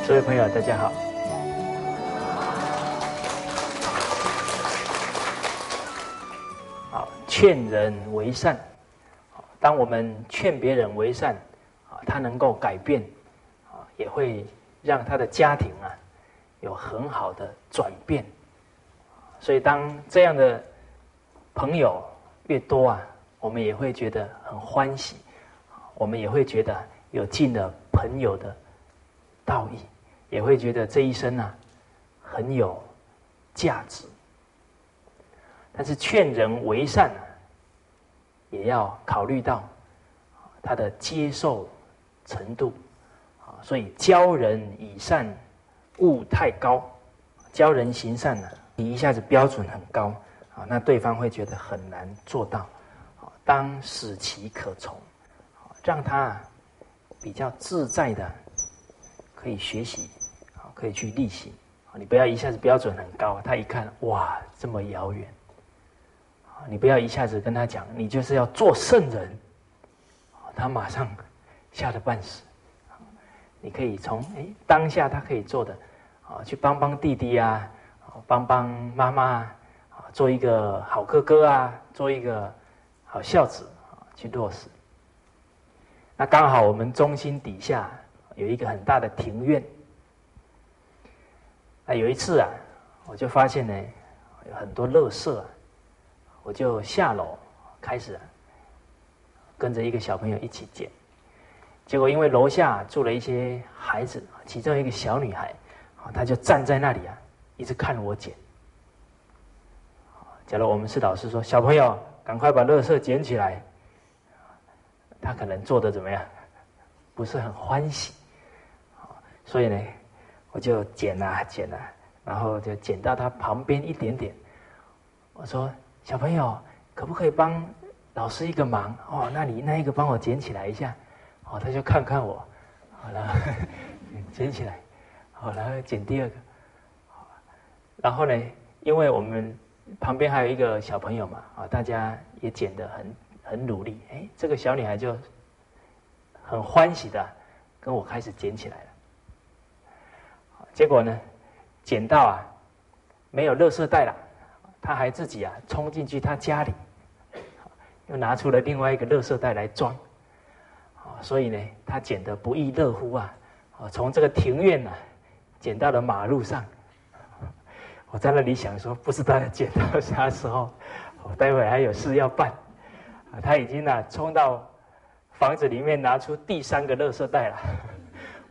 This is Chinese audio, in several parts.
好，诸位朋友，大家好。好，劝人为善。当我们劝别人为善，啊，他能够改变，啊，也会让他的家庭啊有很好的转变。所以，当这样的朋友越多啊，我们也会觉得很欢喜，我们也会觉得有尽了朋友的道义，也会觉得这一生啊很有价值。但是，劝人为善。也要考虑到他的接受程度啊，所以教人以善勿太高，教人行善呢，你一下子标准很高啊，那对方会觉得很难做到啊。当使其可从，让他比较自在的可以学习啊，可以去例行啊。你不要一下子标准很高，他一看哇，这么遥远。你不要一下子跟他讲，你就是要做圣人，他马上吓得半死。你可以从哎当下他可以做的啊，去帮帮弟弟啊，帮帮妈妈啊，做一个好哥哥啊，做一个好孝子啊，去落实。那刚好我们中心底下有一个很大的庭院，啊有一次啊，我就发现呢，有很多垃圾啊。我就下楼开始跟着一个小朋友一起捡，结果因为楼下住了一些孩子，其中一个小女孩，啊，她就站在那里啊，一直看我捡。假如我们是老师说，小朋友赶快把垃圾捡起来，他可能做的怎么样？不是很欢喜，所以呢，我就捡啊捡啊，然后就捡到他旁边一点点，我说。小朋友，可不可以帮老师一个忙？哦，那你那一个帮我捡起来一下。哦，他就看看我，好了，捡起来，好了，捡第二个。然后呢，因为我们旁边还有一个小朋友嘛，啊，大家也捡得很很努力。哎，这个小女孩就很欢喜的跟我开始捡起来了。结果呢，捡到啊，没有垃圾袋了。他还自己啊冲进去他家里，又拿出了另外一个垃圾袋来装，啊，所以呢，他捡得不亦乐乎啊！啊，从这个庭院呢，捡到了马路上。我在那里想说，不知道要捡到啥时候，我待会还有事要办。啊，他已经呢冲到房子里面拿出第三个垃圾袋了。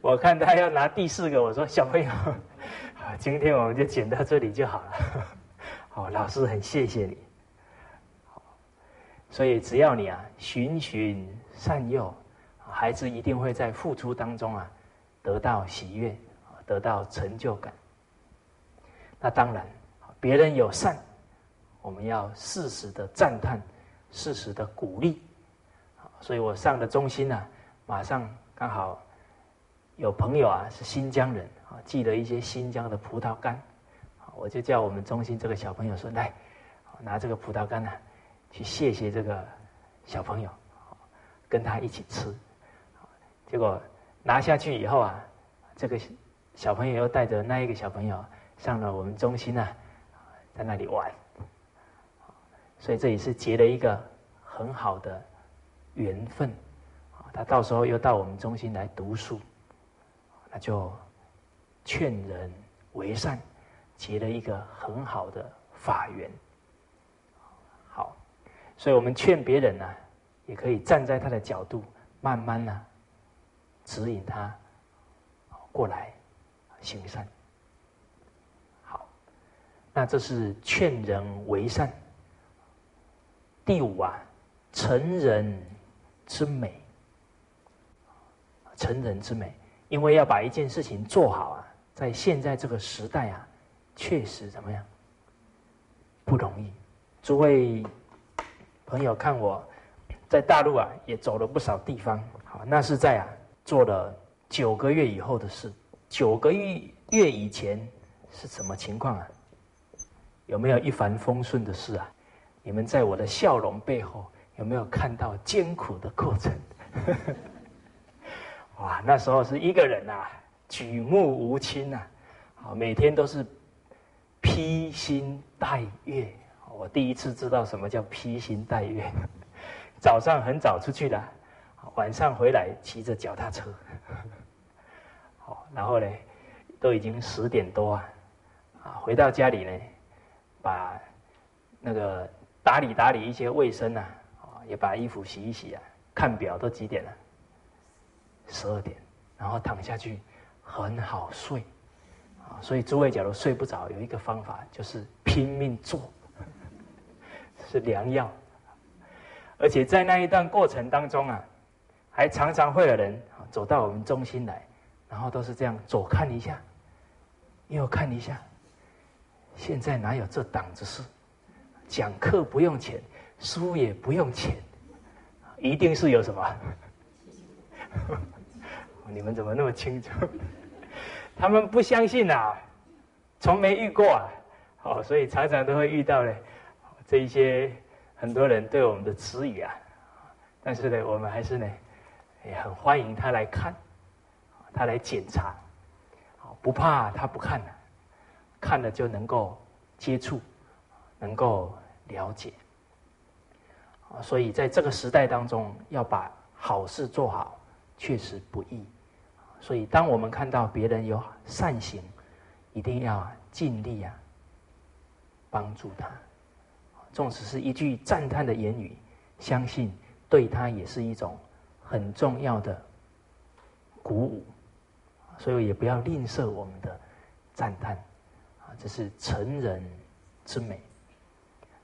我看他要拿第四个，我说小朋友，今天我们就捡到这里就好了。好，老师很谢谢你。所以只要你啊循循善诱，孩子一定会在付出当中啊得到喜悦，得到成就感。那当然，别人有善，我们要适时的赞叹，适时的鼓励。所以我上的中心呢，马上刚好有朋友啊是新疆人啊，寄了一些新疆的葡萄干。我就叫我们中心这个小朋友说：“来，拿这个葡萄干呢，去谢谢这个小朋友，跟他一起吃。”结果拿下去以后啊，这个小朋友又带着那一个小朋友上了我们中心呢，在那里玩。所以这也是结了一个很好的缘分。啊他到时候又到我们中心来读书，那就劝人为善。结了一个很好的法缘，好，所以我们劝别人呢，也可以站在他的角度，慢慢呢指引他过来行善。好，那这是劝人为善。第五啊，成人之美，成人之美，因为要把一件事情做好啊，在现在这个时代啊。确实怎么样？不容易。诸位朋友，看我在大陆啊，也走了不少地方。好，那是在啊做了九个月以后的事。九个月月以前是什么情况啊？有没有一帆风顺的事啊？你们在我的笑容背后有没有看到艰苦的过程？哇，那时候是一个人啊，举目无亲呐，好，每天都是披星戴月。我第一次知道什么叫披星戴月。早上很早出去的，晚上回来骑着脚踏车，好，然后呢，都已经十点多啊，啊，回到家里呢，把那个打理打理一些卫生呐，啊，也把衣服洗一洗啊，看表都几点了，十二点，然后躺下去很好睡，啊，所以诸位假如睡不着，有一个方法就是拼命做，是良药。而且在那一段过程当中啊，还常常会有人走到我们中心来，然后都是这样左看一下，右看一下。现在哪有这档子事？讲课不用钱，书也不用钱，一定是有什么？你们怎么那么清楚？他们不相信啊，从没遇过啊，哦，所以常常都会遇到呢这一些。很多人对我们的词语啊，但是呢，我们还是呢，也很欢迎他来看，他来检查，不怕他不看的，看了就能够接触，能够了解，所以在这个时代当中，要把好事做好，确实不易，所以当我们看到别人有善行，一定要尽力啊，帮助他。纵使是一句赞叹的言语，相信对他也是一种很重要的鼓舞，所以也不要吝啬我们的赞叹，啊，这是成人之美。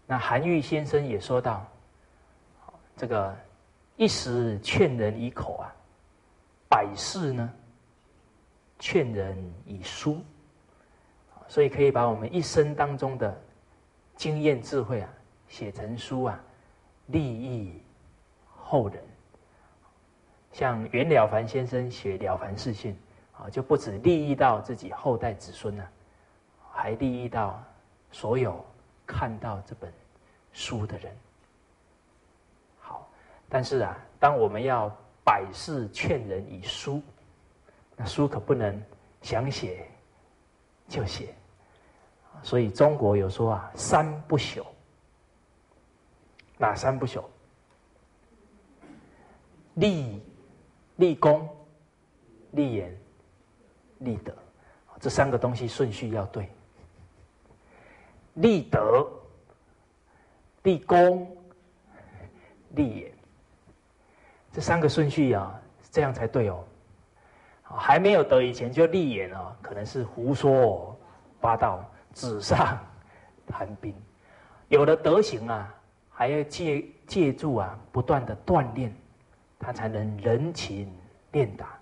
那韩愈先生也说到，这个一时劝人以口啊，百事呢劝人以书，所以可以把我们一生当中的。经验智慧啊，写成书啊，利益后人。像袁了凡先生写《了凡四训》啊，就不止利益到自己后代子孙呢，还利益到所有看到这本书的人。好，但是啊，当我们要百事劝人以书，那书可不能想写就写。所以中国有说啊，三不朽。哪三不朽？立立功、立言、立德，这三个东西顺序要对。立德、立功、立言，这三个顺序啊，这样才对哦。还没有德以前就立言啊，可能是胡说八道。纸上谈兵，有了德行啊，还要借借助啊，不断的锻炼，他才能人情练达，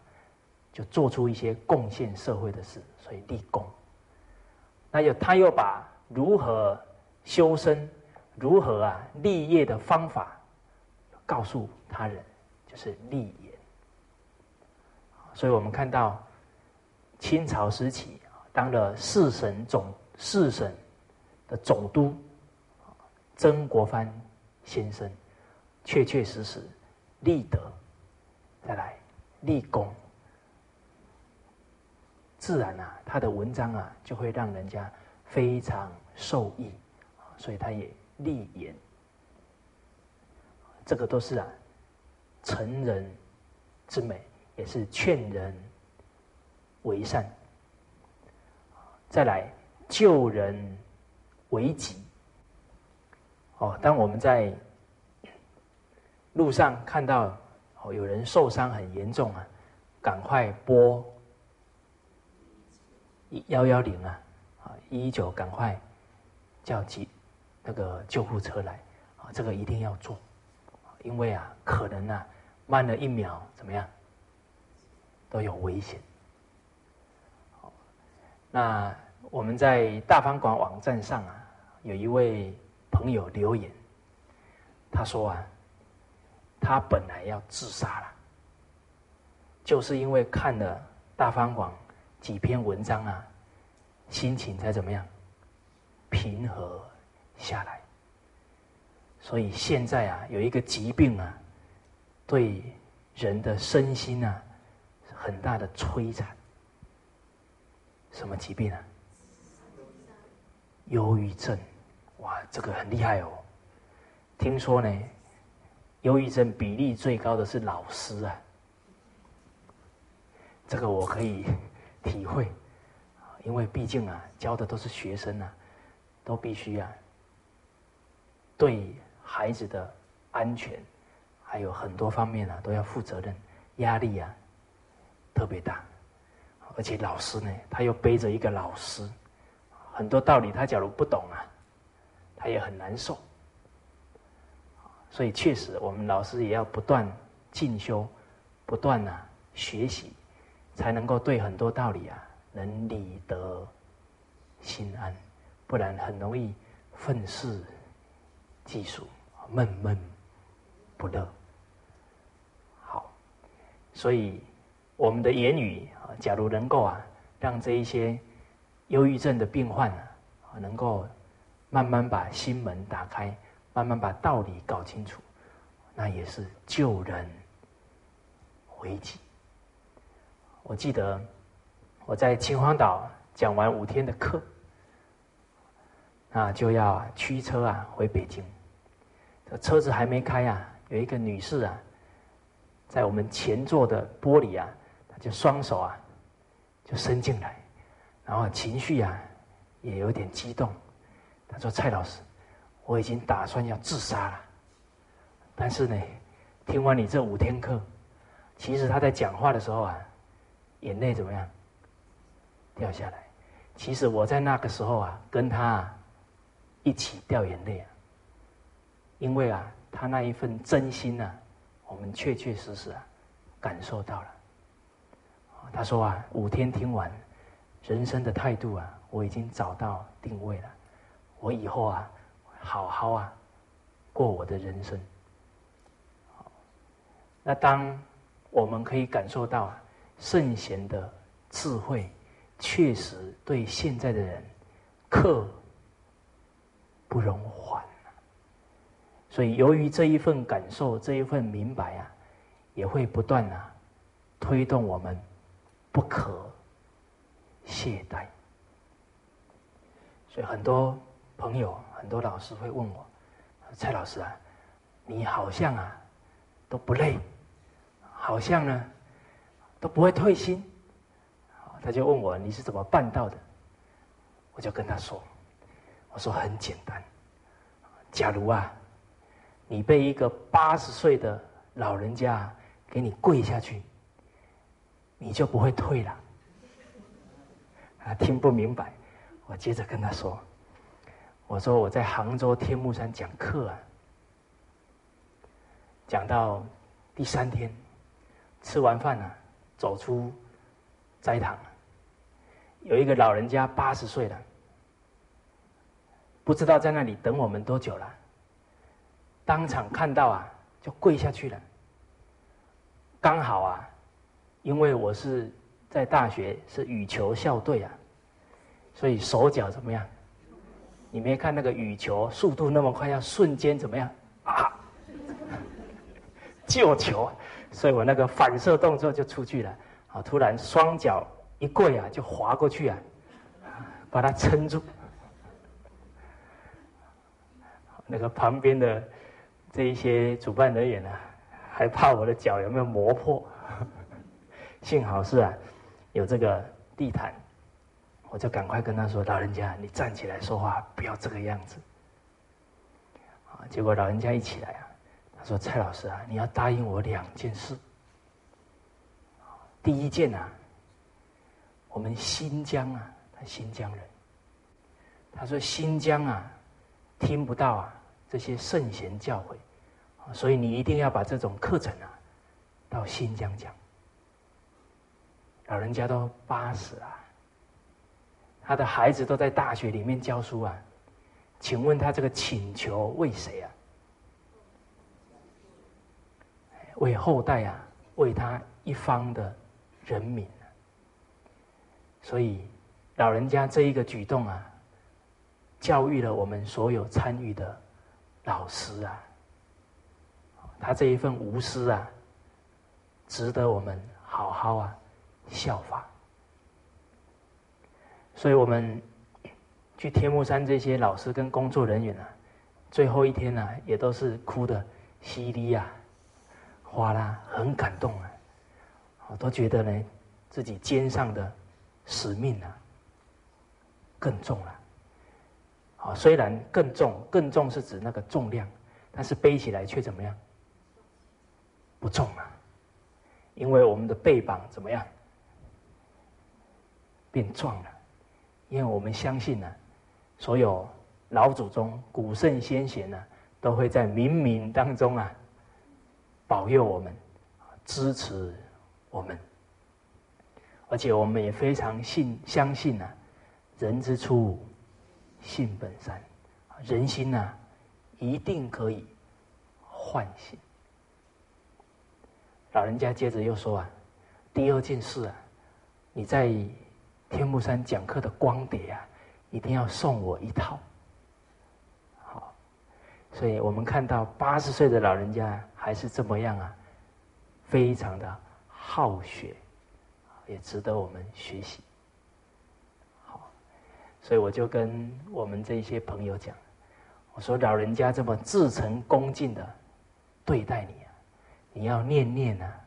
就做出一些贡献社会的事，所以立功。那又他又把如何修身、如何啊立业的方法告诉他人，就是立。所以我们看到清朝时期当了四省总。四省的总督曾国藩先生，确确实实立德，再来立功，自然啊，他的文章啊就会让人家非常受益，所以他也立言，这个都是啊成人之美，也是劝人为善，再来。救人为己。哦，当我们在路上看到哦有人受伤很严重啊，赶快拨幺幺零啊，啊一一九，赶快叫急那个救护车来啊，这个一定要做，因为啊可能啊慢了一秒怎么样都有危险。那。我们在大方馆网站上啊，有一位朋友留言，他说啊，他本来要自杀了，就是因为看了大方馆几篇文章啊，心情才怎么样平和下来。所以现在啊，有一个疾病啊，对人的身心啊，很大的摧残。什么疾病啊？忧郁症，哇，这个很厉害哦。听说呢，忧郁症比例最高的是老师啊。这个我可以体会，因为毕竟啊，教的都是学生啊，都必须啊，对孩子的安全，还有很多方面啊，都要负责任，压力啊特别大。而且老师呢，他又背着一个老师，很多道理他假如不懂啊，他也很难受。所以确实，我们老师也要不断进修，不断啊学习，才能够对很多道理啊能理得心安，不然很容易愤世嫉俗，闷闷不乐。好，所以我们的言语啊，假如能够啊让这一些忧郁症的病患啊，能够慢慢把心门打开。慢慢把道理搞清楚，那也是救人为己。我记得我在秦皇岛讲完五天的课，那就要驱车啊回北京。车子还没开啊，有一个女士啊，在我们前座的玻璃啊，就双手啊就伸进来，然后情绪啊也有点激动。他说：“蔡老师。”我已经打算要自杀了，但是呢，听完你这五天课，其实他在讲话的时候啊，眼泪怎么样掉下来？其实我在那个时候啊，跟他一起掉眼泪啊，因为啊，他那一份真心啊，我们确确实实啊感受到了。他说啊，五天听完，人生的态度啊，我已经找到定位了，我以后啊。好好啊，过我的人生。那当我们可以感受到圣贤的智慧，确实对现在的人刻不容缓所以，由于这一份感受，这一份明白啊，也会不断啊推动我们不可懈怠。所以，很多朋友。很多老师会问我：“蔡老师啊，你好像啊都不累，好像呢都不会退心。”他就问我：“你是怎么办到的？”我就跟他说：“我说很简单，假如啊你被一个八十岁的老人家给你跪下去，你就不会退了。”啊，听不明白，我接着跟他说。我说我在杭州天目山讲课啊，讲到第三天，吃完饭啊，走出斋堂，有一个老人家八十岁了，不知道在那里等我们多久了，当场看到啊，就跪下去了。刚好啊，因为我是在大学是羽球校队啊，所以手脚怎么样？你没看那个羽球速度那么快，要瞬间怎么样啊？救球，所以我那个反射动作就出去了。啊，突然双脚一跪啊，就滑过去啊，把它撑住。那个旁边的这一些主办人员呢，还怕我的脚有没有磨破。幸好是啊，有这个地毯。我就赶快跟他说：“老人家，你站起来说话，不要这个样子。”啊，结果老人家一起来啊，他说：“蔡老师啊，你要答应我两件事。第一件啊，我们新疆啊，他新疆人，他说新疆啊，听不到啊这些圣贤教诲，所以你一定要把这种课程啊，到新疆讲。老人家都八十啊。”他的孩子都在大学里面教书啊，请问他这个请求为谁啊？为后代啊，为他一方的人民啊。所以老人家这一个举动啊，教育了我们所有参与的老师啊，他这一份无私啊，值得我们好好啊效法。所以我们去天目山这些老师跟工作人员啊，最后一天呢，也都是哭的稀里呀、哗啦，很感动啊，我都觉得呢，自己肩上的使命啊更重了。啊，虽然更重，更重是指那个重量，但是背起来却怎么样？不重啊，因为我们的背膀怎么样？变壮了，因为我们相信呢，所有老祖宗、古圣先贤呢，都会在冥冥当中啊，保佑我们，支持我们，而且我们也非常信相信呢，人之初，性本善，人心呢，一定可以唤醒。老人家接着又说啊，第二件事啊，你在。天目山讲课的光碟啊，一定要送我一套。好，所以我们看到八十岁的老人家还是这么样啊，非常的好学，也值得我们学习。好，所以我就跟我们这些朋友讲，我说老人家这么至诚恭敬的对待你啊，你要念念啊，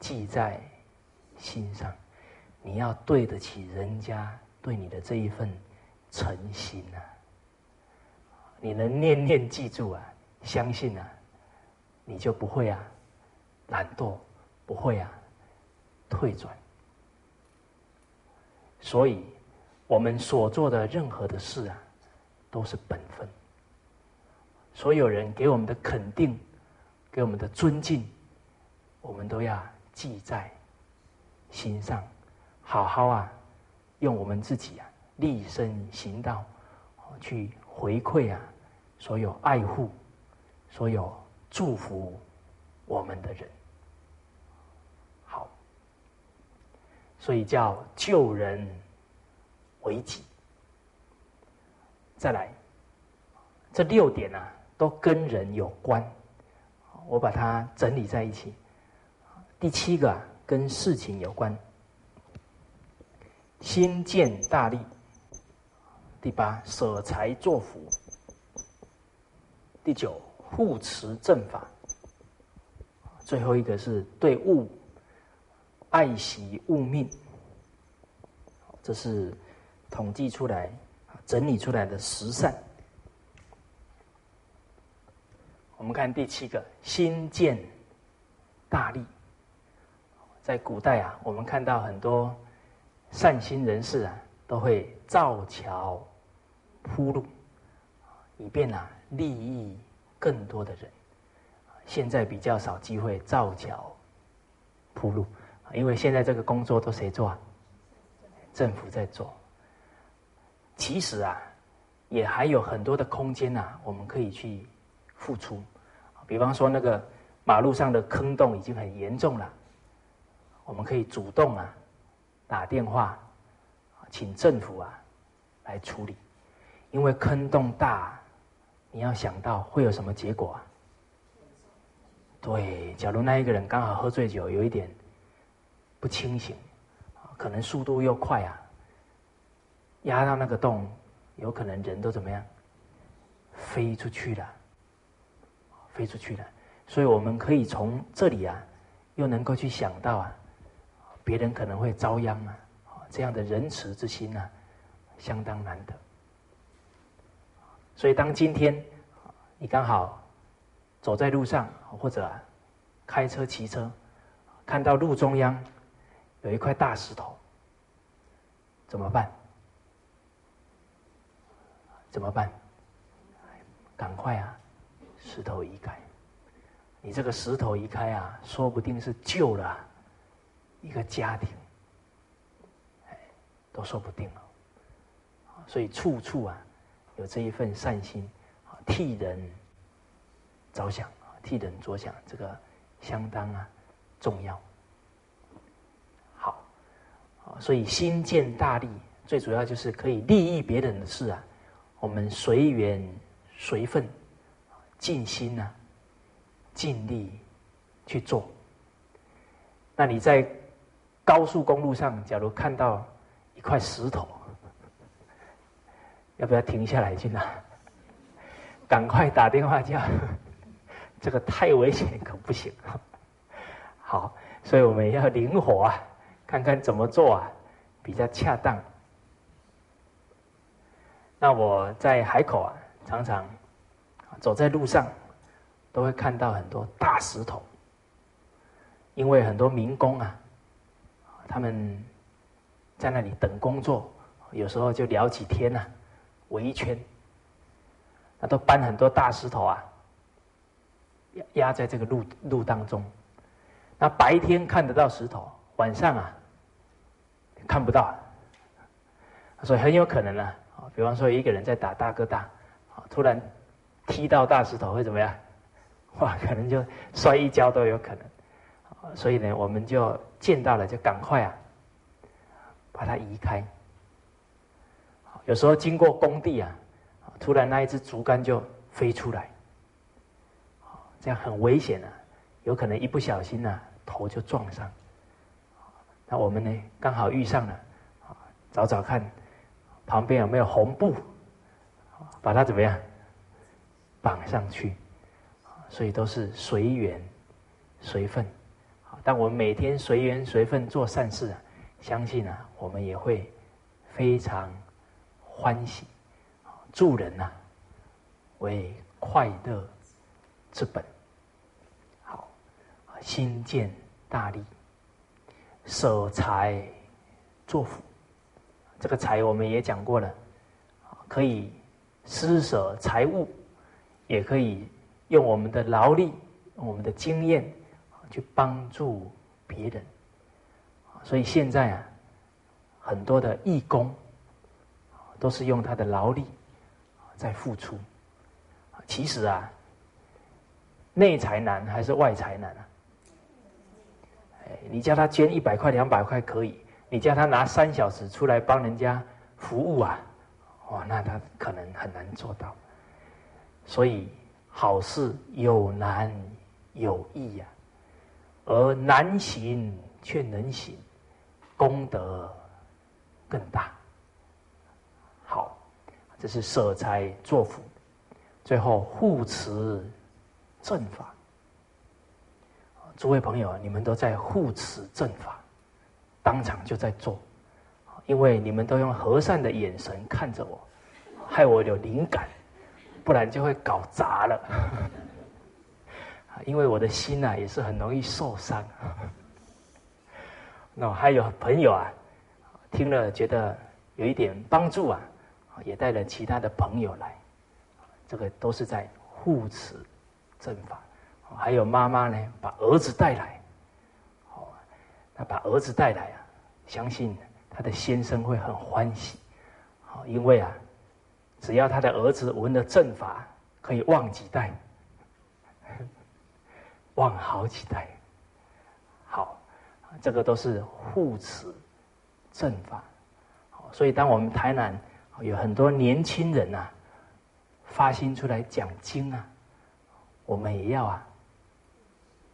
记在心上。你要对得起人家对你的这一份诚心啊！你能念念记住啊，相信啊，你就不会啊懒惰，不会啊退转。所以，我们所做的任何的事啊，都是本分。所有人给我们的肯定，给我们的尊敬，我们都要记在心上。好好啊，用我们自己啊，立身行道，去回馈啊，所有爱护、所有祝福我们的人。好，所以叫救人为己。再来，这六点啊，都跟人有关，我把它整理在一起。第七个跟事情有关。心见大利。第八，舍财作福。第九，护持正法。最后一个是对物爱惜物命。这是统计出来、整理出来的十善。我们看第七个，心见大利。在古代啊，我们看到很多。善心人士啊，都会造桥铺路，以便啊利益更多的人。现在比较少机会造桥铺路，因为现在这个工作都谁做啊？政府在做。其实啊，也还有很多的空间呐，我们可以去付出。比方说，那个马路上的坑洞已经很严重了，我们可以主动啊。打电话，请政府啊来处理，因为坑洞大，你要想到会有什么结果啊？对，假如那一个人刚好喝醉酒，有一点不清醒，可能速度又快啊，压到那个洞，有可能人都怎么样？飞出去了，飞出去了。所以我们可以从这里啊，又能够去想到啊。别人可能会遭殃啊，这样的仁慈之心呢，相当难得。所以，当今天你刚好走在路上，或者开车、骑车，看到路中央有一块大石头，怎么办？怎么办？赶快啊，石头移开！你这个石头移开啊，说不定是救了。一个家庭，都说不定了。所以处处啊，有这一份善心，替人着想，替人着想，这个相当啊重要。好，所以心见大利，最主要就是可以利益别人的事啊，我们随缘随分，尽心啊，尽力去做。那你在？高速公路上，假如看到一块石头，要不要停下来去拿？赶快打电话叫，这个太危险，可不行。好，所以我们要灵活啊，看看怎么做啊比较恰当。那我在海口啊，常常走在路上，都会看到很多大石头，因为很多民工啊，他们在那里等工作，有时候就聊几天呐，围一圈，那都搬很多大石头啊，压压在这个路路当中。那白天看得到石头，晚上啊看不到，所以很有可能呢，啊，比方说一个人在打大哥大，突然踢到大石头会怎么样？哇，可能就摔一跤都有可能，所以呢，我们就见到了就赶快啊把它移开。有时候经过工地啊，突然那一只竹竿就飞出来，这样很危险啊。有可能一不小心呢，头就撞上。那我们呢，刚好遇上了，找找看，旁边有没有红布，把它怎么样绑上去。所以都是随缘随分。但我们每天随缘随份做善事啊，相信啊，我们也会非常欢喜。助人呐，为快乐之本。好心见大利，舍财作福。这个财我们也讲过了，可以施舍财物，也可以用我们的劳力、我们的经验去帮助别人。所以现在啊，很多的义工都是用他的劳力在付出。其实啊，内财难还是外财难啊？你叫他捐一百块、两百块可以，你叫他拿三小时出来帮人家服务啊，哇，那他可能很难做到。所以好事有难有易呀，而难行却能行，功德更大。好，这是舍财作福，最后护持正法。诸位朋友，你们都在护持正法，当场就在做，因为你们都用和善的眼神看着我，害我有灵感，不然就会搞砸了。因为我的心呐也是很容易受伤。那还有朋友啊，听了觉得有一点帮助啊，也带了其他的朋友来，这个都是在护持正法。还有妈妈呢，把儿子带来，好，那把儿子带来啊，相信他的先生会很欢喜，好，因为啊，只要他的儿子闻了正法，可以旺几代，旺好几代，好，这个都是护持正法，所以当我们台南有很多年轻人呐，发心出来讲经啊，我们也要啊。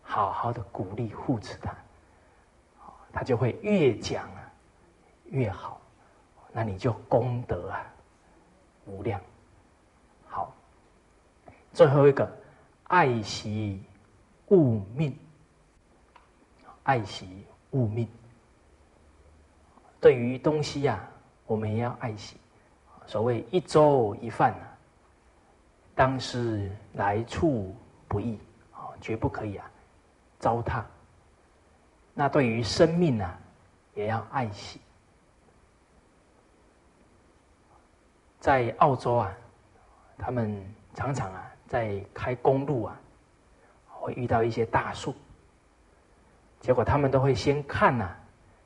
好好的鼓励护持他，他就会越讲啊越好，那你就功德啊无量。好，最后一个爱惜物命，爱惜物命。对于东西呀，我们也要爱惜。所谓一粥一饭啊，当是来处不易啊，绝不可以啊。糟蹋，那对于生命呢，也要爱惜。在澳洲啊，他们常常啊在开公路啊，会遇到一些大树，结果他们都会先看呐，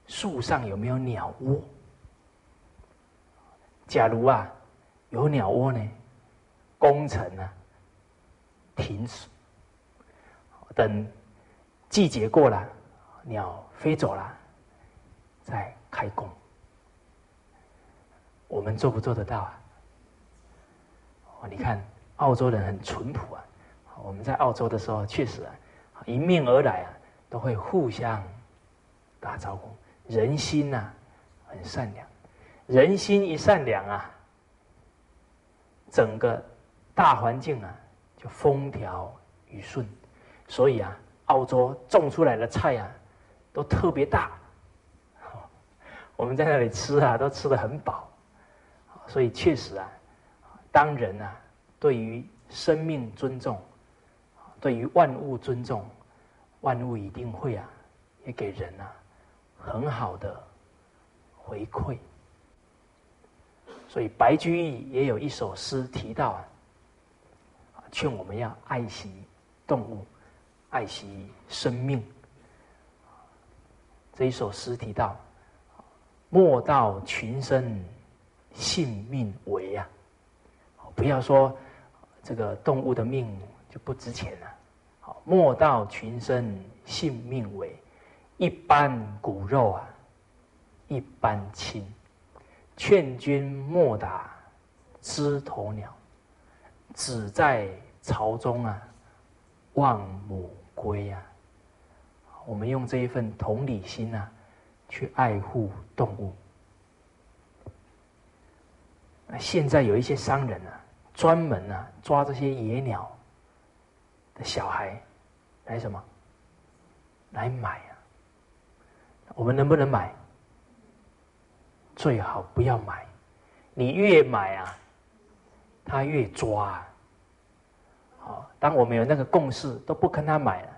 树上有没有鸟窝。假如啊有鸟窝呢，工程呢停止，等。季节过了，鸟飞走了，再开工。我们做不做得到啊？哦，你看澳洲人很淳朴啊。我们在澳洲的时候，确实啊，迎面而来啊，都会互相打招呼。人心呐，很善良。人心一善良啊，整个大环境啊就风调雨顺，所以啊，澳洲种出来的菜啊都特别大。我们在那里吃啊，都吃的很饱。所以确实啊，当人啊对于生命尊重，对于万物尊重，万物一定会啊也给人啊很好的回馈。所以白居易也有一首诗提到啊，劝我们要爱惜动物，爱惜生命。这一首诗提到：莫道群生。性命为呀，不要说这个动物的命就不值钱了。好，莫道群生性命为，一般骨肉啊，一般亲。劝君莫打枝头鸟，只在巢中啊，望母归啊。我们用这一份同理心啊，去爱护动物。现在有一些商人啊，专门啊抓这些野鸟的小孩来什么？来买啊！我们能不能买？最好不要买。你越买啊，他越抓。好，当我们有那个共识，都不跟他买了，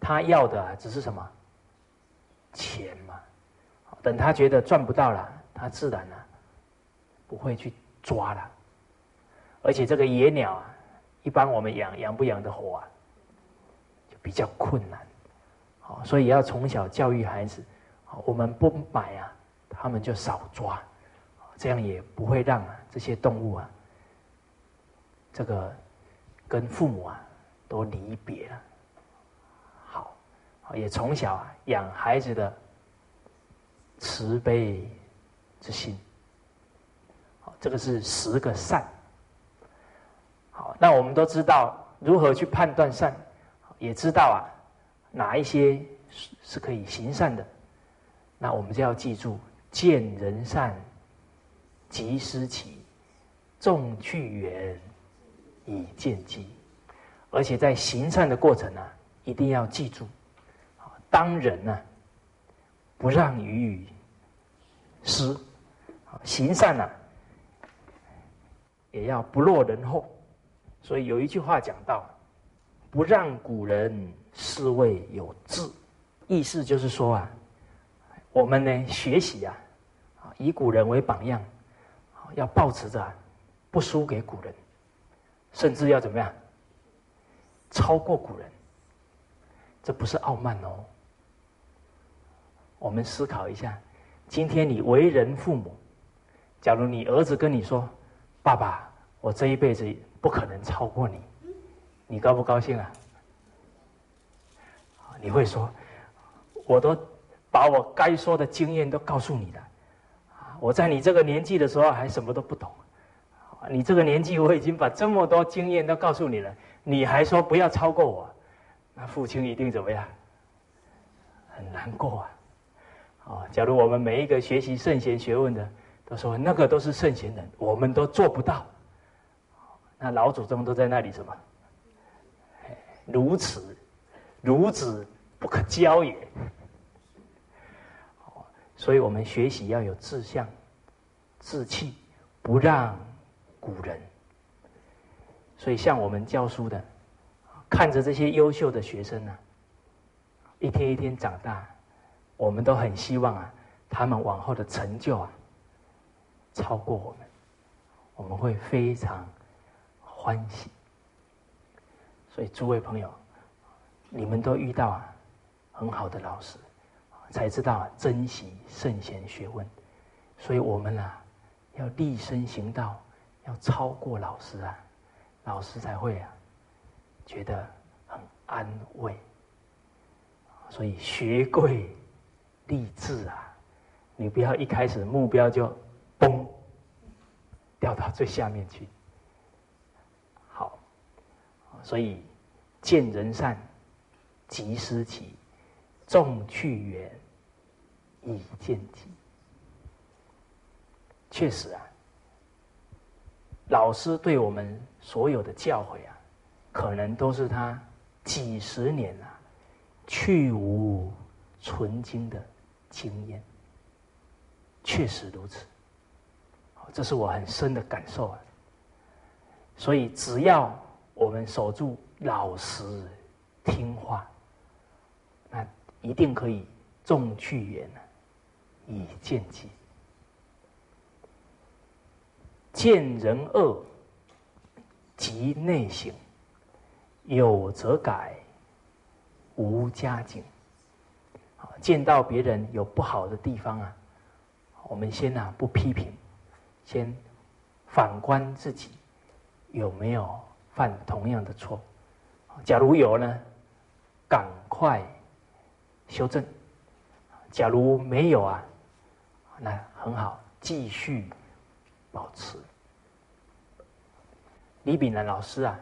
他要的只是什么？钱嘛。等他觉得赚不到了，他自然呢不会去。抓了，而且这个野鸟啊，一般我们养养不养得活啊，比较困难，好，所以要从小教育孩子，我们不买啊，他们就少抓，这样也不会让这些动物啊，这个跟父母啊都离别了，好，也从小养孩子的慈悲之心。这个是十个善。好，那我们都知道如何去判断善，也知道啊哪一些是是可以行善的。那我们就要记住：见人善，即思齐，众去远，以见机。而且在行善的过程呢，一定要记住：当人呢不让于于施，行善呢。也要不落人后，所以有一句话讲到：“不让古人，是谓有志。”意思就是说啊，我们呢学习啊，啊以古人为榜样，要保持着不输给古人，甚至要怎么样超过古人。这不是傲慢哦。我们思考一下，今天你为人父母，假如你儿子跟你说。爸爸，我这一辈子不可能超过你，你高不高兴啊？你会说，我都把我该说的经验都告诉你了，我在你这个年纪的时候还什么都不懂，你这个年纪我已经把这么多经验都告诉你了，你还说不要超过我，那父亲一定怎么样？很难过啊！啊，假如我们每一个学习圣贤学问的。都说那个都是圣贤人，我们都做不到。那老祖宗都在那里什么？如此，孺子不可教也。所以我们学习要有志向、志气，不让古人。所以像我们教书的，看着这些优秀的学生呢，一天一天长大，我们都很希望啊，他们往后的成就啊。超过我们，我们会非常欢喜。所以诸位朋友，你们都遇到啊很好的老师，才知道珍惜圣贤学问。所以我们啊要立身行道，要超过老师啊，老师才会啊觉得很安慰。所以学贵立志啊，你不要一开始目标就。嘣，掉到最下面去。所以见人善，即思齐，众去远，以见机。确实啊，老师对我们所有的教诲啊，可能都是他几十年啊去无存精的经验，确实如此。这是我很深的感受啊。所以，只要我们守住老实听话，那一定可以众去远以见己。见人恶，即内省；有则改，无加警。见到别人有不好的地方啊，我们先啊不批评，先反观自己有没有犯同样的错。假如有呢，赶快修正；假如没有啊，那很好，继续。保持。李炳南老师啊，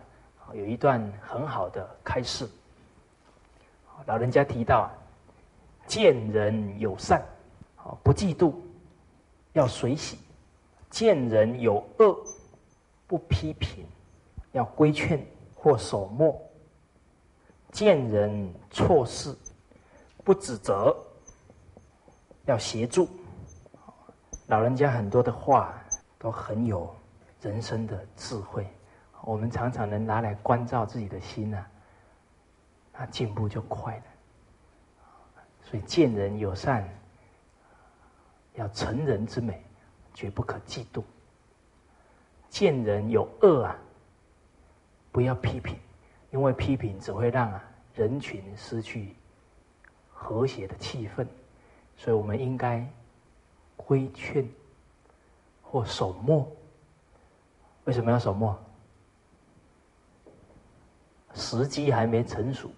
有一段很好的开示。老人家提到啊，见人有善，不嫉妒，要随喜；见人有恶，不批评，要规劝或守默；见人错事，不指责，要协助。老人家很多的话。都很有人生的智慧，我们常常能拿来关照自己的心呢，那进步就快了。所以见人有善，要成人之美，绝不可嫉妒；见人有恶啊，不要批评，因为批评只会让啊人群失去和谐的气氛，所以我们应该规劝。或守默，为什么要守默？时机还没成熟，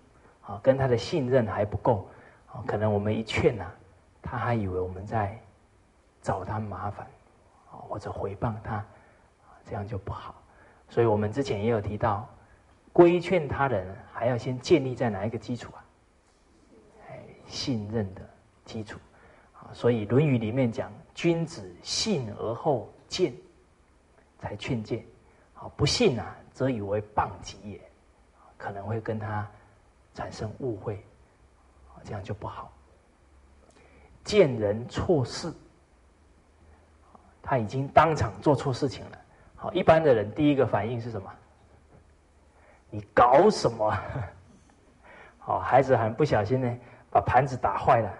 啊，跟他的信任还不够，啊，可能我们一劝呐，他还以为我们在找他麻烦，啊，或者回谤他，这样就不好。所以我们之前也有提到，规劝他人还要先建立在哪一个基础啊？哎，信任的基础。啊所以《论语》里面讲：“君子信而后见，才劝谏。啊，不信啊，则以为谤己也，可能会跟他产生误会，这样就不好。见人错事，他已经当场做错事情了。好，一般的人第一个反应是什么？你搞什么？好，孩子很不小心呢，把盘子打坏了。”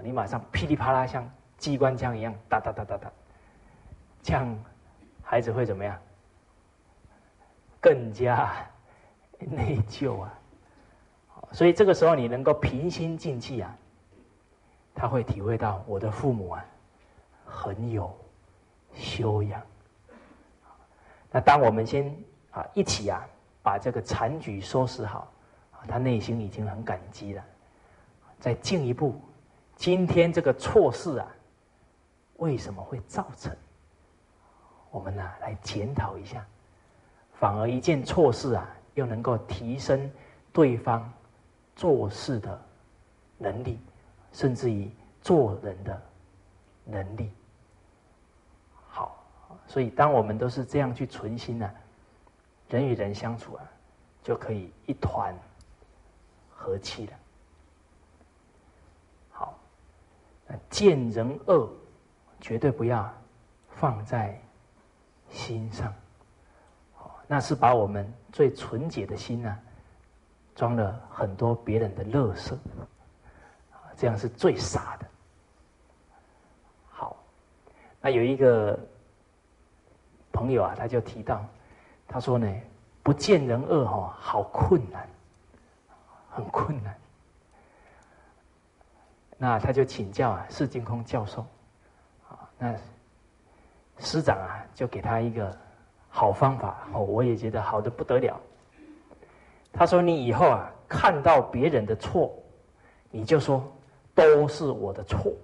你马上噼里啪啦像机关枪一样哒哒哒哒哒，这样孩子会怎么样？更加 内疚啊！所以这个时候你能够平心静气啊，他会体会到我的父母啊很有修养。那当我们先啊一起啊把这个残局收拾好，他内心已经很感激了，再进一步。今天这个错事啊，为什么会造成？我们呢来检讨一下，反而一件错事啊，又能够提升对方做事的能力，甚至于做人的能力。所以当我们都是这样去存心呢，人与人相处啊，就可以一团和气了。好见人恶，绝对不要放在心上。那是把我们最纯洁的心呢，装了很多别人的乐色，这样是最傻的。好，那有一个朋友啊，他就提到，他说呢，不见人恶哈，好困难，很困难。那他就请教啊，释净空教授，啊，那师长啊，就给他一个好方法哦，我也觉得好的不得了。他说：“你以后啊，看到别人的错，你就说都是我的错。”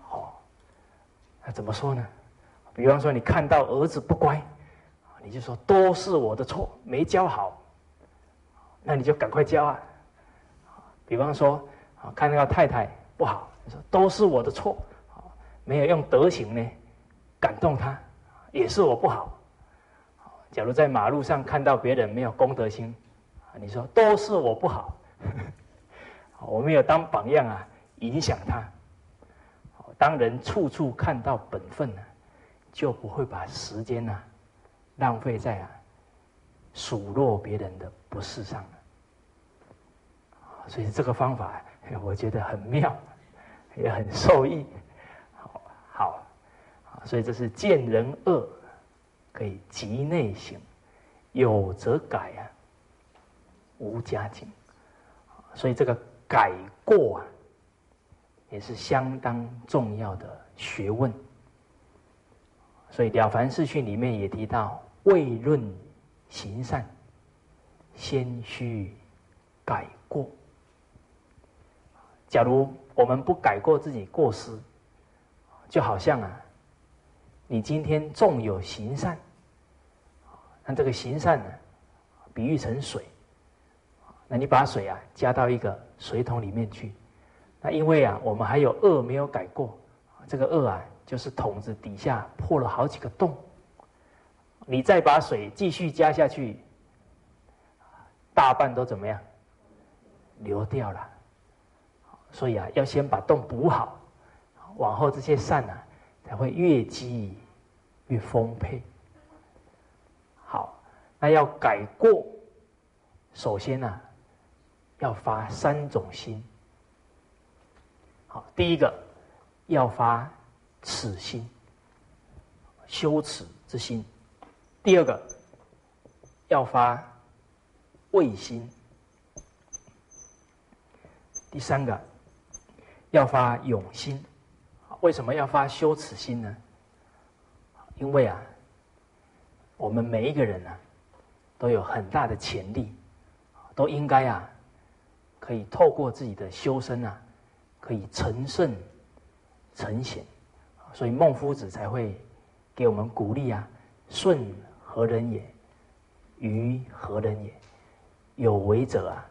好，那怎么说呢？比方说，你看到儿子不乖，你就说都是我的错，没教好，那你就赶快教啊。比方说，啊，看那个太太不好，你说都是我的错，没有用德行呢感动他，也是我不好。假如在马路上看到别人没有公德心，你说都是我不好，我没有当榜样啊，影响他。当人处处看到本分呢，就不会把时间呢浪费在啊数落别人的不是上了。所以这个方法我觉得很妙，也很受益。好，好，所以这是见人恶。可以急内省，有则改啊，无加警。所以这个改过啊，也是相当重要的学问。所以《了凡四训》里面也提到，未论行善，先须改过。假如我们不改过自己过失，就好像啊。你今天纵有行善，那这个行善呢，比喻成水，那你把水啊加到一个水桶里面去，那因为啊我们还有恶没有改过，这个恶啊就是桶子底下破了好几个洞，你再把水继续加下去，大半都怎么样流掉了，所以啊要先把洞补好，往后这些善呢。才会越积越丰沛。好，那要改过，首先呢，要发三种心。好，第一个要发耻心，羞耻之心；第二个要发畏心；第三个要发勇心。为什么要发羞耻心呢？因为啊，我们每一个人呢，都有很大的潜力，都应该啊，可以透过自己的修身啊，可以成圣成贤，所以孟夫子才会给我们鼓励啊：顺何人也？愚何人也？有为者啊，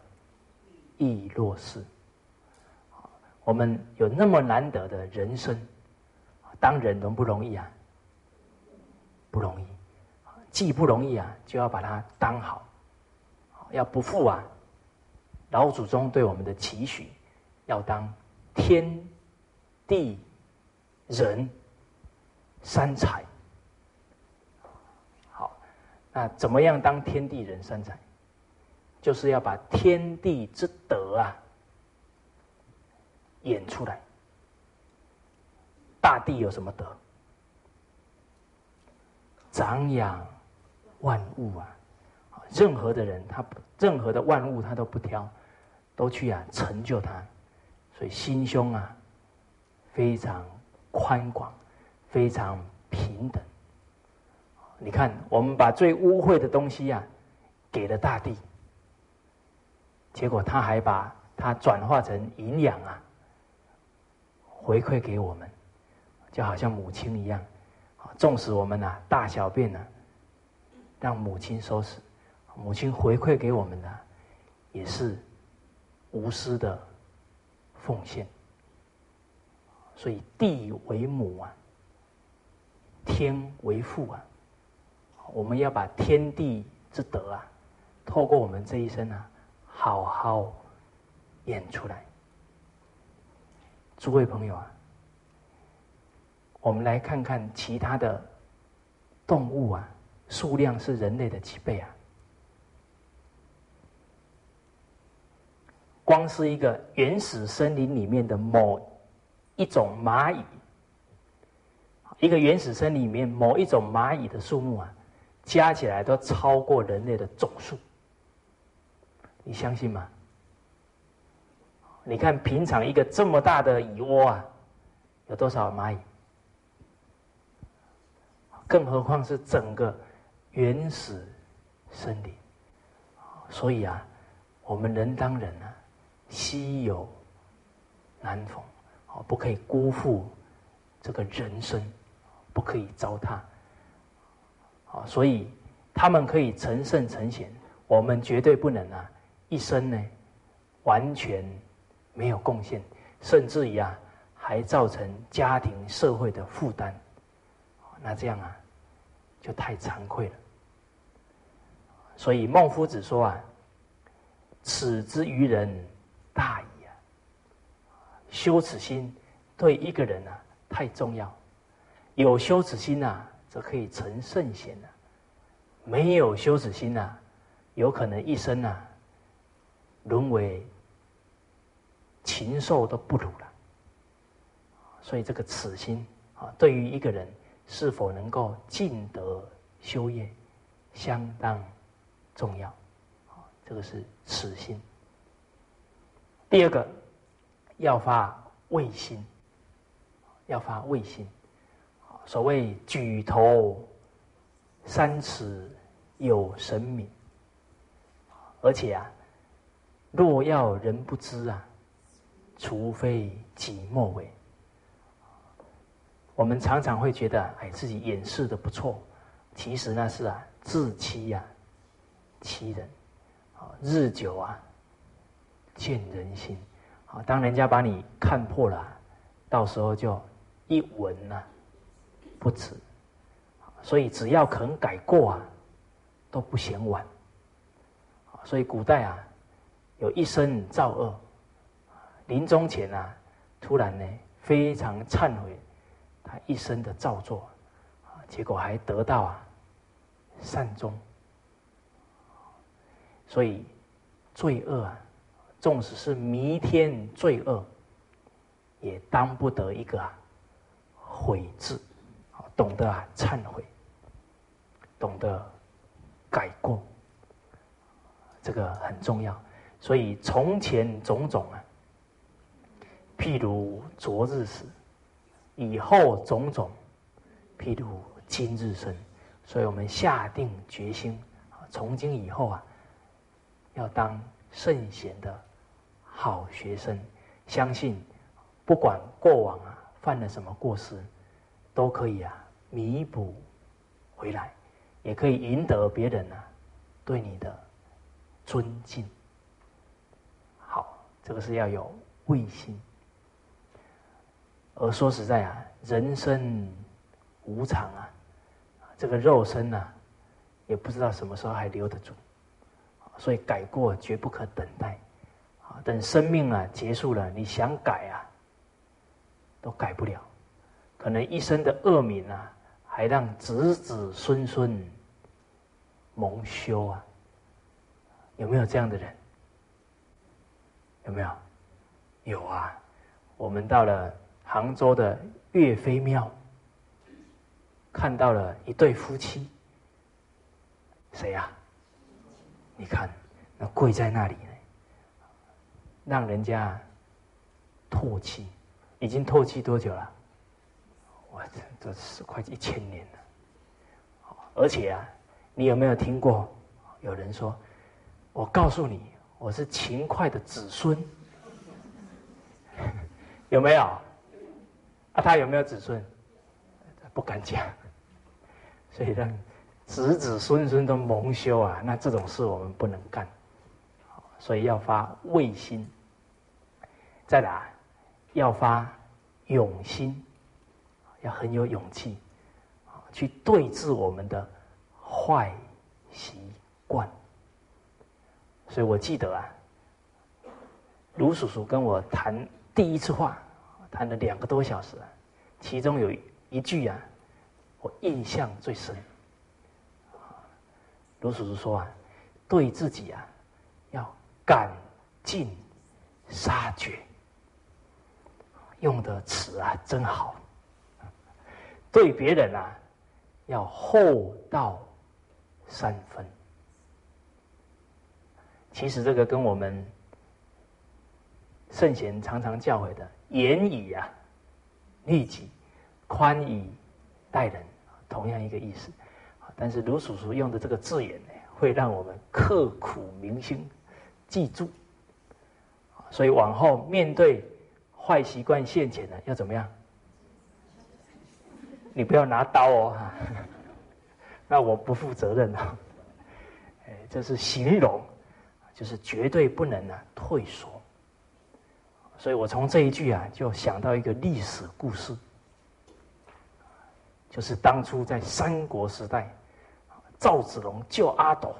亦若是。我们有那么难得的人生，当人容不容易啊？不容易，既不容易啊，就要把它当好，要不负啊老祖宗对我们的期许，要当天地人三才。好，那怎么样当天地人三才？就是要把天地之德啊。演出来，大地有什么德？长养万物啊！任何的人，他任何的万物，他都不挑，都去啊成就他。所以心胸啊，非常宽广，非常平等。你看，我们把最污秽的东西啊，给了大地，结果他还把它转化成营养啊。回馈给我们，就好像母亲一样，纵使我们呐大小便呢，让母亲收拾，母亲回馈给我们的，也是无私的奉献。所以地为母啊，天为父啊，我们要把天地之德啊，透过我们这一生啊，好好演出来。诸位朋友啊，我们来看看其他的动物啊，数量是人类的几倍啊？光是一个原始森林里面的某一种蚂蚁，一个原始森林里面某一种蚂蚁的数目啊，加起来都超过人类的总数，你相信吗？你看，平常一个这么大的蚁窝啊，有多少蚂蚁？更何况是整个原始森林。所以啊，我们人当人啊，稀有难逢，哦，不可以辜负这个人生，不可以糟蹋。啊，所以他们可以成圣成贤，我们绝对不能啊，一生呢完全。没有贡献，甚至于啊，还造成家庭社会的负担。那这样啊，就太惭愧了。所以孟夫子说啊：“耻之于人，大矣！羞耻心对一个人啊太重要。有羞耻心呐，则可以成圣贤呐；没有羞耻心呐，有可能一生呐沦为禽兽都不如了。所以这个耻心啊，对于一个人是否能够尽德修业，相当。”重要，这个是此心。第二个，要发卫心，要发卫心。所谓举头三尺有神明，而且啊，若要人不知啊，除非己莫为。我们常常会觉得，哎，自己掩饰的不错，其实那是啊，自欺呀。欺人，啊，日久啊，见人心，啊，当人家把你看破了，到时候就一文呐不值，所以只要肯改过啊，都不嫌晚。所以古代啊，有一生造恶，临终前啊，突然呢非常忏悔他一生的造作，结果还得到啊善终。所以，罪恶啊，纵使是弥天罪恶，也当不得一个悔字，懂得啊忏悔，懂得改过，这个很重要。所以从前种种啊，譬如昨日死；以后种种，譬如今日生。所以我们下定决心，从今以后啊。要当圣贤的好学生，相信不管过往啊犯了什么过失，都可以啊弥补回来，也可以赢得别人啊对你的尊敬。好，这个是要有卫心。而说实在啊，人生无常啊，这个肉身呢，也不知道什么时候还留得住。所以改过绝不可等待，啊，等生命啊结束了，你想改啊，都改不了，可能一生的恶名啊，还让子子孙孙蒙羞啊，有没有这样的人？有没有？有啊，我们到了杭州的岳飞庙，看到了一对夫妻，谁呀？你看，那跪在那里，让人家唾弃，已经唾弃多久了？我这这是快一千年了。而且啊，你有没有听过有人说：“我告诉你，我是勤快的子孙。”有没有？啊，他有没有子孙？不敢讲，所以让。子子孙孙都蒙羞啊！那这种事我们不能干，所以要发畏心。再来，要发勇心，要很有勇气，去对治我们的坏习惯。所以我记得啊，卢叔叔跟我谈第一次话，谈了两个多小时，其中有一句啊，我印象最深。卢叔叔说啊，对自己啊，要赶尽杀绝，用的词啊真好。对别人啊，要厚道三分。其实这个跟我们圣贤常常教诲的严以啊律己，宽以待人，同样一个意思。但是卢叔叔用的这个字眼呢，会让我们刻苦铭心，记住。所以往后面对坏习惯现前呢，要怎么样？你不要拿刀哦，那我不负责任啊。这是形容，就是绝对不能呢退缩。所以我从这一句啊，就想到一个历史故事。就是当初在三国时代，赵子龙救阿斗，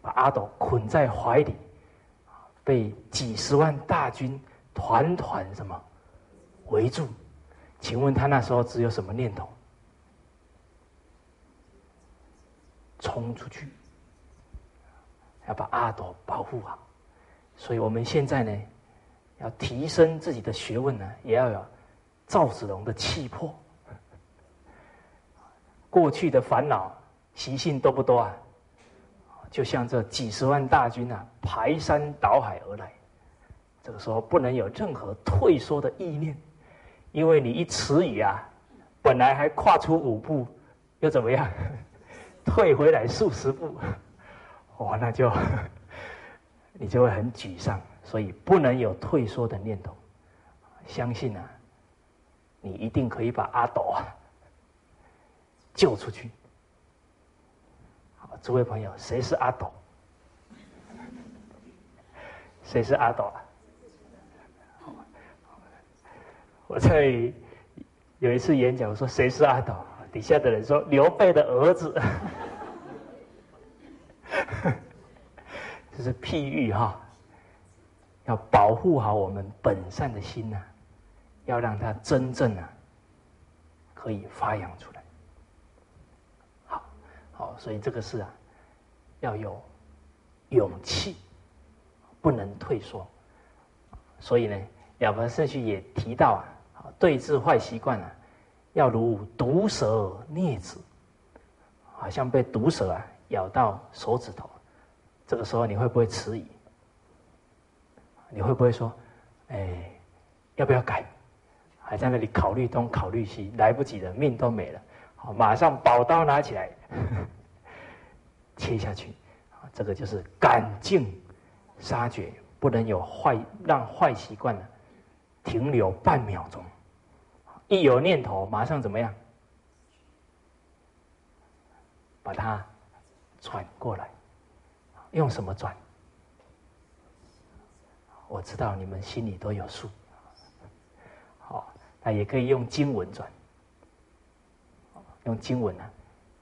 把阿斗捆在怀里，被几十万大军团团什么围住？请问他那时候只有什么念头？冲出去，要把阿斗保护好。所以我们现在呢，要提升自己的学问呢，也要有赵子龙的气魄。过去的烦恼习性多不多啊？就像这几十万大军啊，排山倒海而来，这个时候不能有任何退缩的意念，因为你一迟疑啊，本来还跨出五步，又怎么样？退回来数十步，哇，那就你就会很沮丧，所以不能有退缩的念头。相信啊，你一定可以把阿斗啊救出去。好，诸位朋友，谁是阿斗？谁是阿斗啊？我在有一次演讲，我说谁是阿斗？底下的人说刘备的儿子，这是譬喻哈，要保护好我们本善的心呐，要让它真正啊可以发扬出来。好，好，所以这个事啊要有勇气，不能退缩。所以呢，亚伯圣序也提到啊，对治坏习惯啊。要如毒蛇啮子，好像被毒蛇啊咬到手指头，这个时候你会不会迟疑？你会不会说，哎，要不要改？还在那里考虑东考虑西，来不及了，命都没了。好，马上宝刀拿起来，切下去。这个就是赶尽杀绝，不能有坏，让坏习惯呢停留半秒钟。一有念头，马上怎么样？把它转过来，用什么转？我知道你们心里都有数。好，那也可以用经文转，用经文呢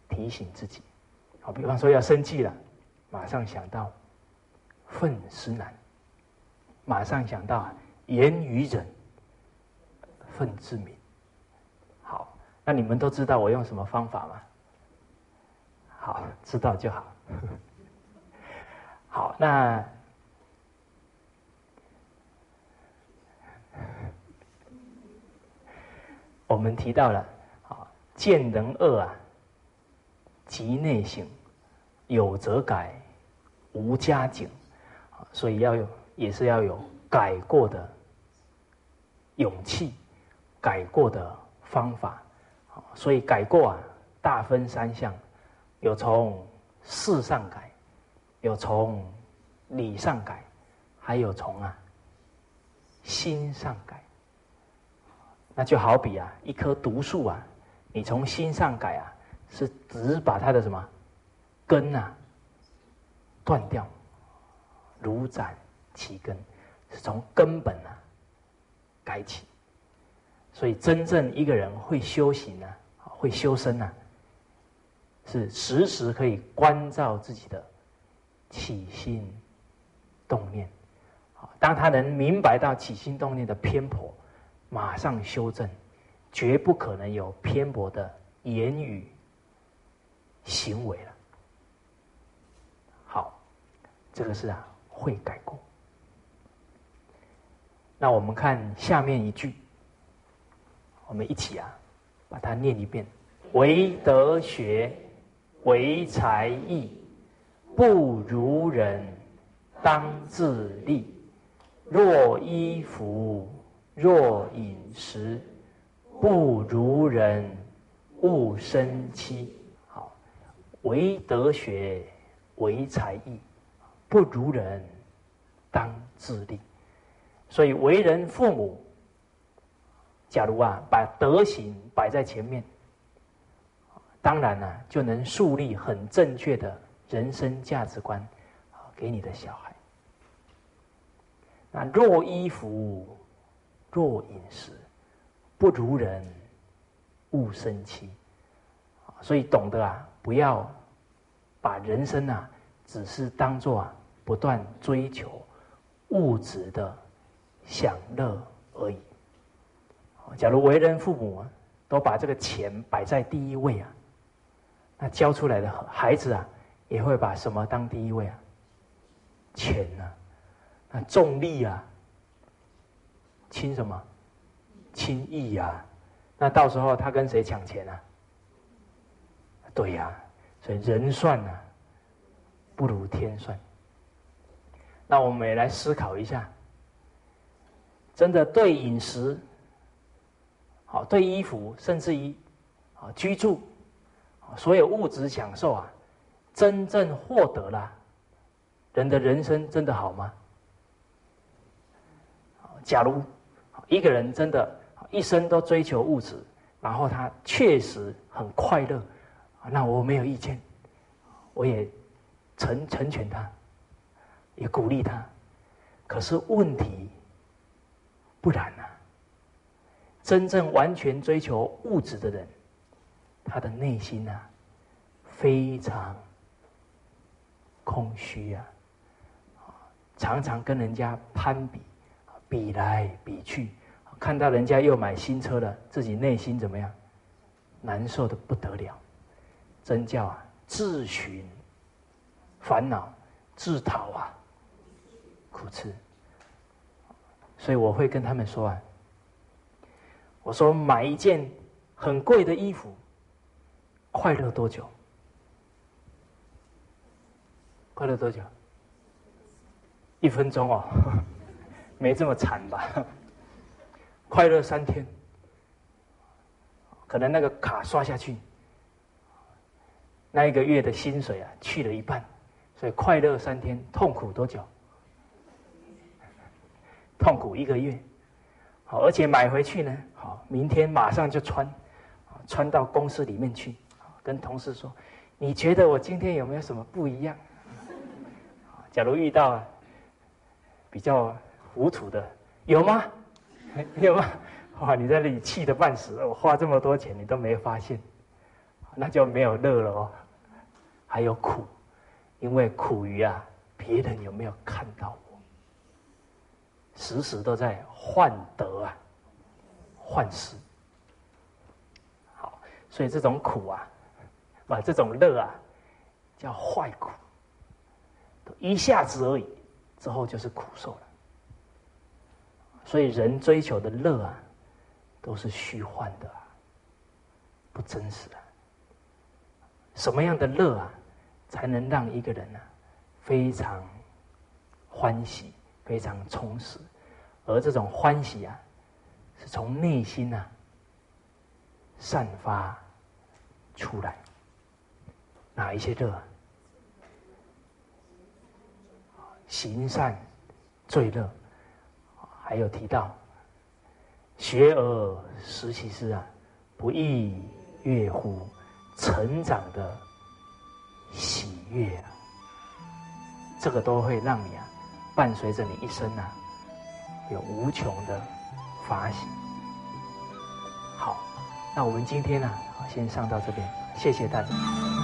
提醒自己。好，比方说要生气了，马上想到愤思难，马上想到言语忍，愤自明。那你们都知道我用什么方法吗？好，知道就好。好，那我们提到了啊，见人恶啊，即内省，有则改，无加警，所以要有，也是要有改过的勇气，改过的方法。所以改过啊，大分三项，有从事上改，有从理上改，还有从啊心上改。那就好比啊，一棵毒树啊，你从心上改啊，是只把它的什么根啊断掉，如斩其根，是从根本啊改起。所以，真正一个人会修行呢，会修身呢，是时时可以关照自己的起心动念。当他能明白到起心动念的偏颇，马上修正，绝不可能有偏颇的言语行为了。好，这个是啊，会改过。那我们看下面一句。我们一起啊，把它念一遍：唯德学，唯才艺，不如人，当自立。若衣服，若饮食，不如人，勿生戚。好，唯德学，唯才艺，不如人，当自立。所以为人父母。假如啊，把德行摆在前面，当然呢，就能树立很正确的人生价值观，给你的小孩。那若衣服，若饮食，不如人，勿生戚。所以懂得啊，不要把人生啊，只是当做啊，不断追求物质的享乐而已。假如为人父母啊，都把这个钱摆在第一位啊，那教出来的孩子啊，也会把什么当第一位啊？钱呢？那重利啊，轻什么？轻义呀？那到时候他跟谁抢钱啊？对呀，所以人算呢，不如天算。那我们也来思考一下，真的对饮食，好对衣服，甚至于啊居住，所有物质享受啊，真正获得了，人的人生真的好吗？假如一个人真的一生都追求物质，然后他确实很快乐。那我没有意见，我也成成全他，也鼓励他。可是问题不然啊！真正完全追求物质的人，他的内心啊，非常空虚啊，常常跟人家攀比，比来比去，看到人家又买新车了，自己内心怎么样？难受的不得了。真叫啊，自寻烦恼，自讨啊苦吃。所以我会跟他们说啊，我说买一件很贵的衣服，快乐多久？快乐多久？一分钟哦，没这么惨吧？快乐三天，可能那个卡刷下去。那一个月的薪水啊，去了一半，所以快乐三天，痛苦多久？痛苦一个月。好，而且买回去呢，好，明天马上就穿，穿到公司里面去，跟同事说：“你觉得我今天有没有什么不一样？”假如遇到比较糊涂的，有吗？有吗？哇，你在那里气得半死，我花这么多钱你都没发现，那就没有乐了哦。还有苦，因为苦于啊，别人有没有看到？时时都在患得啊，患失。好，所以这种苦啊，把这种乐啊，叫坏苦，一下子而已，之后就是苦受了。所以人追求的乐啊，都是虚幻的，不真实的。什么样的乐啊？才能让一个人呢非常欢喜、非常充实，而这种欢喜啊，是从内心呢散发出来。哪一些乐？行善最乐。还有提到学而时习之啊，不亦乐乎？成长的。喜悦啊，这个都会让你啊，伴随着你一生啊，有无穷的法喜。好，那我们今天呢，先上到这边，谢谢大家。